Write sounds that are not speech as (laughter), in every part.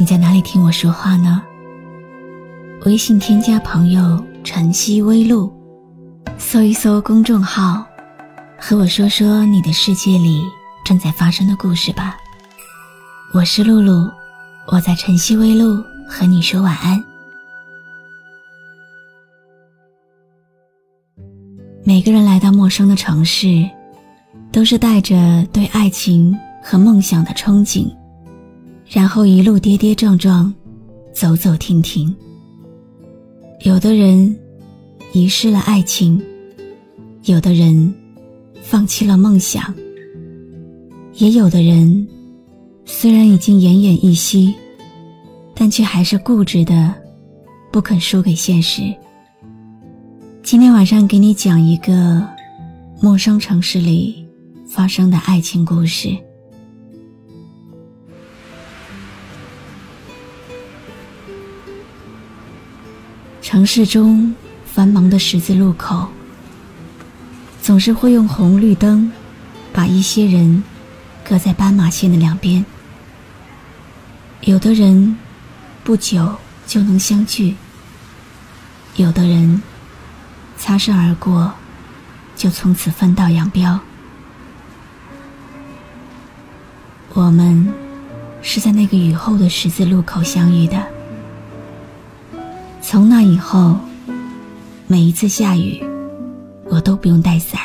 你在哪里听我说话呢？微信添加朋友“晨曦微露”，搜一搜公众号，和我说说你的世界里正在发生的故事吧。我是露露，我在晨曦微露和你说晚安。每个人来到陌生的城市。都是带着对爱情和梦想的憧憬，然后一路跌跌撞撞，走走停停。有的人遗失了爱情，有的人放弃了梦想，也有的人虽然已经奄奄一息，但却还是固执的不肯输给现实。今天晚上给你讲一个陌生城市里。发生的爱情故事。城市中繁忙的十字路口，总是会用红绿灯把一些人隔在斑马线的两边。有的人不久就能相聚，有的人擦身而过就从此分道扬镳。我们是在那个雨后的十字路口相遇的。从那以后，每一次下雨，我都不用带伞，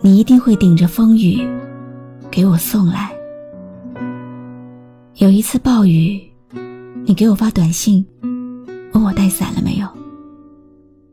你一定会顶着风雨给我送来。有一次暴雨，你给我发短信，问我带伞了没有。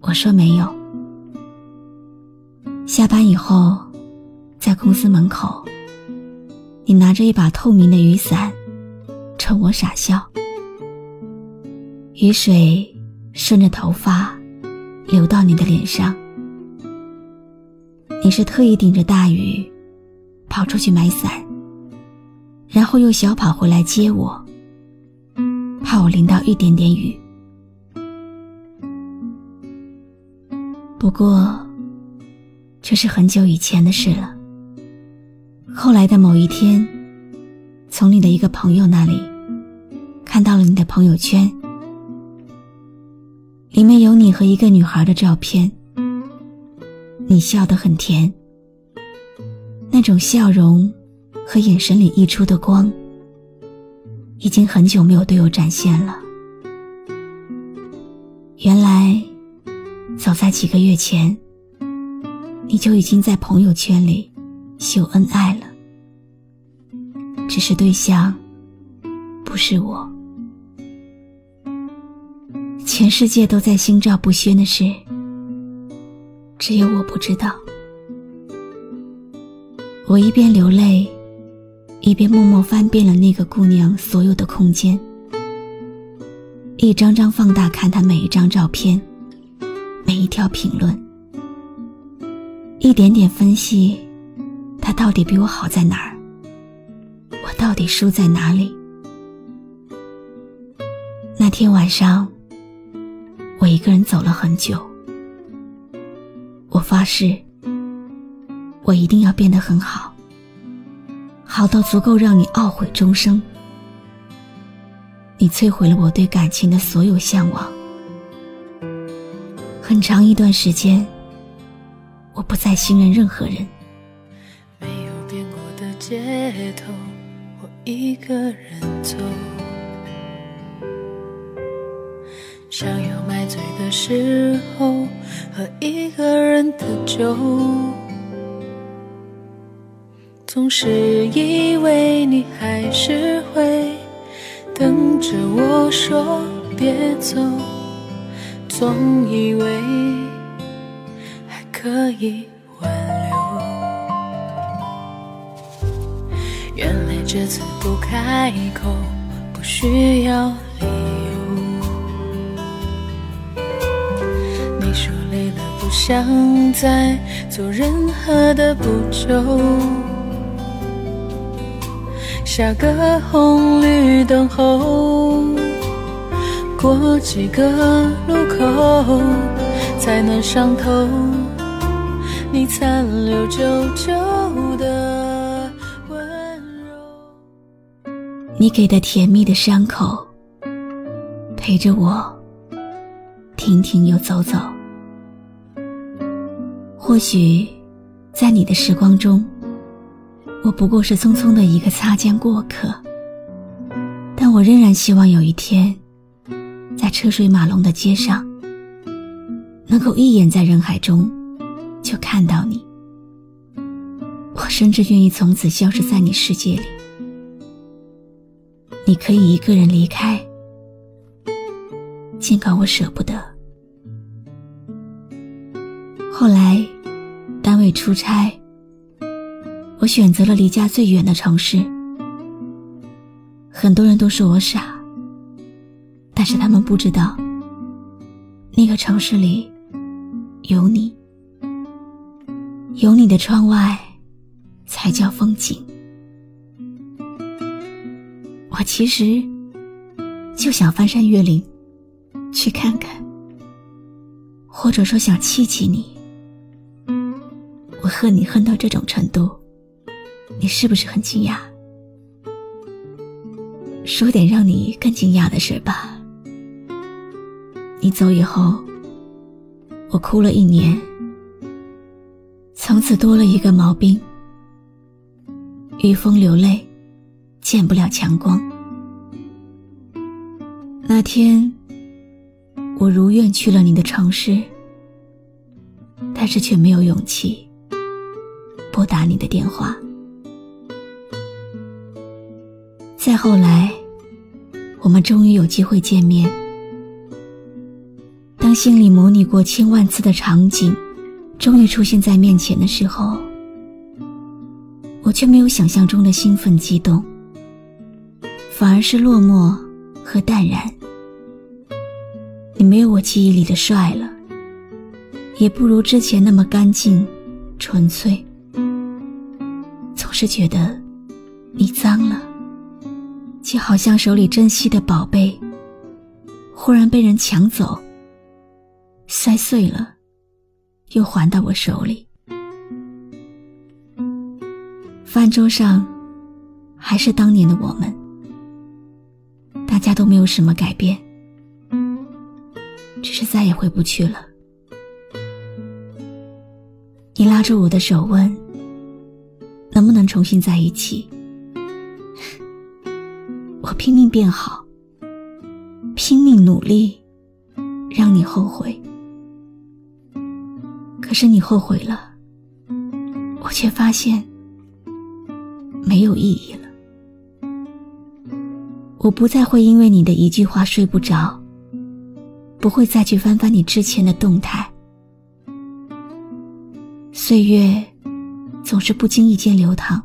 我说没有。下班以后，在公司门口。你拿着一把透明的雨伞，冲我傻笑。雨水顺着头发流到你的脸上。你是特意顶着大雨跑出去买伞，然后又小跑回来接我，怕我淋到一点点雨。不过，这是很久以前的事了。后来的某一天，从你的一个朋友那里看到了你的朋友圈，里面有你和一个女孩的照片。你笑得很甜，那种笑容和眼神里溢出的光，已经很久没有对我展现了。原来，早在几个月前，你就已经在朋友圈里秀恩爱了。只是对象不是我，全世界都在心照不宣的事，只有我不知道。我一边流泪，一边默默翻遍了那个姑娘所有的空间，一张张放大看她每一张照片，每一条评论，一点点分析她到底比我好在哪儿。我到底输在哪里？那天晚上，一个人走了很久。我发誓，我一定要变得很好，好到足够让你懊悔终生。你摧毁了我对感情的所有向往。很长一段时间，我不再信任任何人。没有变过的街头。我一个人走，想要买醉的时候喝一个人的酒，总是以为你还是会等着我说别走，总以为还可以挽留。原来这次不开口，不需要不想再做任何的补救。下个红绿灯后，过几个路口，才能上头。你残留久久的温柔，你给的甜蜜的伤口，陪着我停停又走走。或许，在你的时光中，我不过是匆匆的一个擦肩过客，但我仍然希望有一天，在车水马龙的街上，能够一眼在人海中。就看到你，我甚至愿意从此消失在你世界里。你可以一个人离开，尽管我舍不得。后来，单位出差，我选择了离家最远的城市。很多人都说我傻，但是他们不知道，那个城市里有你。有你的窗外，才叫风景。我其实就想翻山越岭，去看看，或者说想气气你。我恨你恨到这种程度，你是不是很惊讶？说点让你更惊讶的事吧。你走以后，我哭了一年。从此多了一个毛病，遇风流泪，见不了强光。那天，我如愿去了你的城市，但是却没有勇气拨打你的电话。再后来，我们终于有机会见面。当心里模拟过千万次的场景。终于出现在面前的时候，我却没有想象中的兴奋激动，反而是落寞和淡然。你没有我记忆里的帅了，也不如之前那么干净、纯粹。是觉得你脏了，就好像手里珍惜的宝贝，忽然被人抢走，摔碎了。又还到我手里，饭桌上还是当年的我们，大家都没有什么改变，只是再也回不去了。你拉着我的手问：“能不能重新在一起？” (laughs) 我拼命变好，拼命努力，让你后悔。可是你后悔了，我却发现没有意义了。我不再会因为你的一句话睡不着，不会再去翻翻你之前的动态。岁月总是不经意间流淌，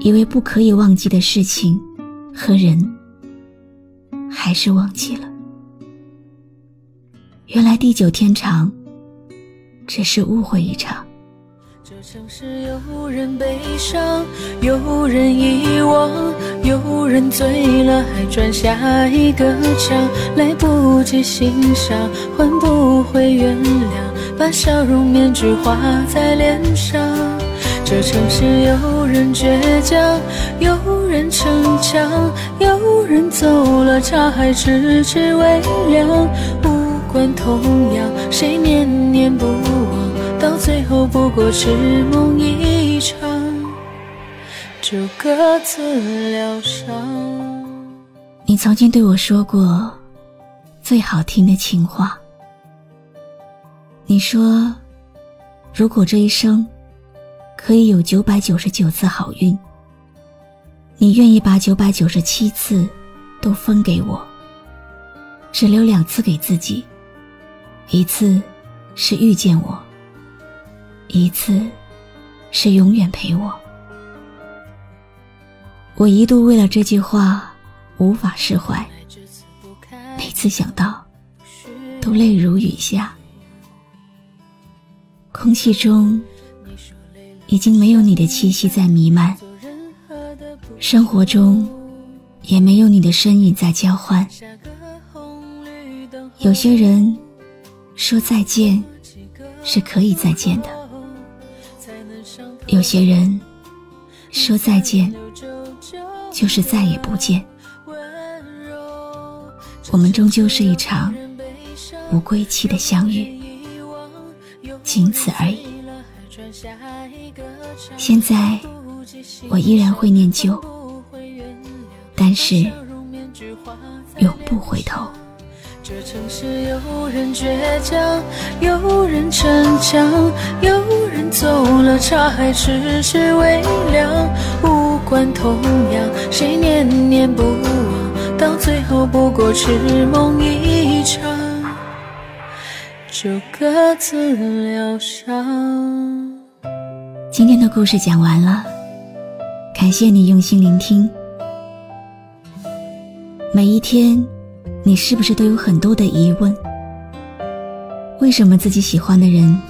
以为不可以忘记的事情和人，还是忘记了。原来地久天长。只是误会一场。这城市有人悲伤，有人遗忘，有人醉了还转下一个墙，来不及欣赏，换不回原谅，把笑容面具画在脸上。这城市有人倔强，有人逞强，有人走了茶还迟迟未凉。无关痛痒，谁念念不忘，到最后不过是梦一场，就各自疗伤。你曾经对我说过最好听的情话。你说，如果这一生可以有九百九十九次好运，你愿意把九百九十七次都分给我，只留两次给自己。一次是遇见我，一次是永远陪我。我一度为了这句话无法释怀，每次想到都泪如雨下。空气中已经没有你的气息在弥漫，生活中也没有你的身影在交换。有些人说再见是可以再见的，有些人说再见就是再也不见。我们终究是一场无归期的相遇。仅此而已。现在我依然会念旧，但是永不回头。这城市有人倔强，有人逞强，有人走了茶还迟迟未凉。无关痛痒，谁念念不忘，到最后不过痴梦一场。就各自疗伤。今天的故事讲完了，感谢你用心聆听。每一天，你是不是都有很多的疑问？为什么自己喜欢的人，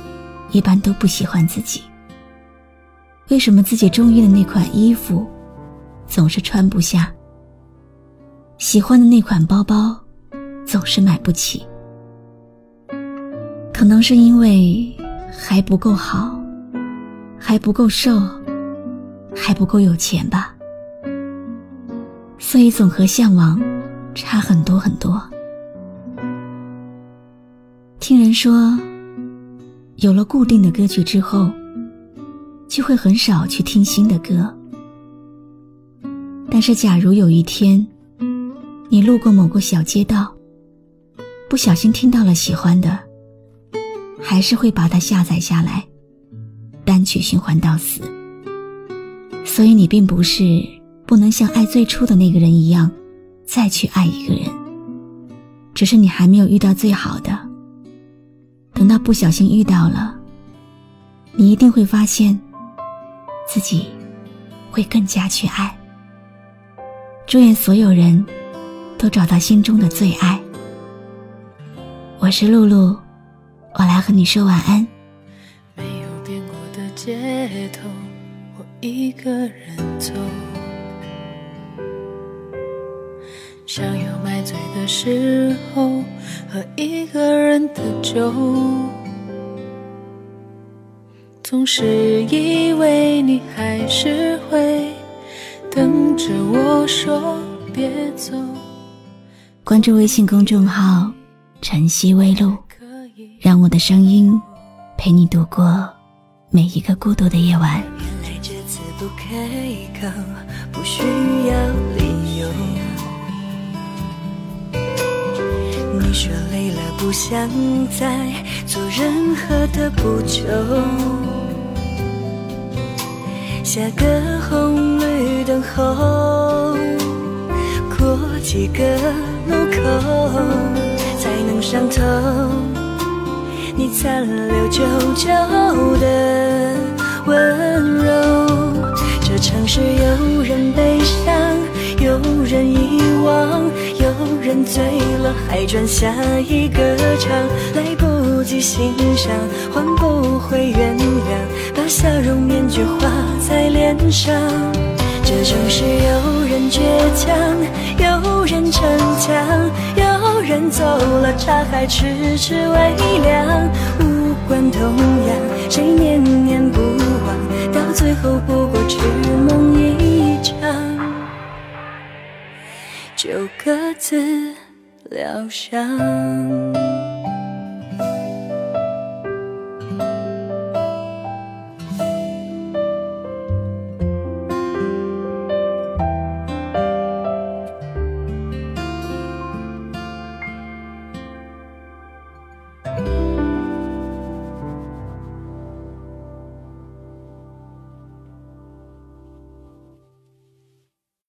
一般都不喜欢自己？为什么自己中意的那款衣服，总是穿不下？喜欢的那款包包，总是买不起？可能是因为还不够好，还不够瘦，还不够有钱吧，所以总和向往差很多很多。听人说，有了固定的歌曲之后，就会很少去听新的歌。但是，假如有一天，你路过某个小街道，不小心听到了喜欢的。还是会把它下载下来，单曲循环到死。所以你并不是不能像爱最初的那个人一样，再去爱一个人，只是你还没有遇到最好的。等到不小心遇到了，你一定会发现，自己会更加去爱。祝愿所有人都找到心中的最爱。我是露露。我来和你说晚安。没有变过的街头，我一个人走。想要买醉的时候，喝一个人的酒。总是以为你还是会等着我说别走。关注微信公众号“晨曦微露”。让我的声音陪你度过每一个孤独的夜晚。原来这次不开口，不需要理由。你说累了，不想再做任何的补救。下个红绿灯后，过几个路口才能上头。你残留久久的温柔，这城市有人悲伤，有人遗忘，有人醉了还转下一个场，来不及欣赏，换不回原谅，把笑容面具画在脸上。这城市有人倔强，有人逞强，人走了茶还迟迟未凉。无关痛痒，谁念念不忘，到最后不过痴梦一场，就各自疗伤。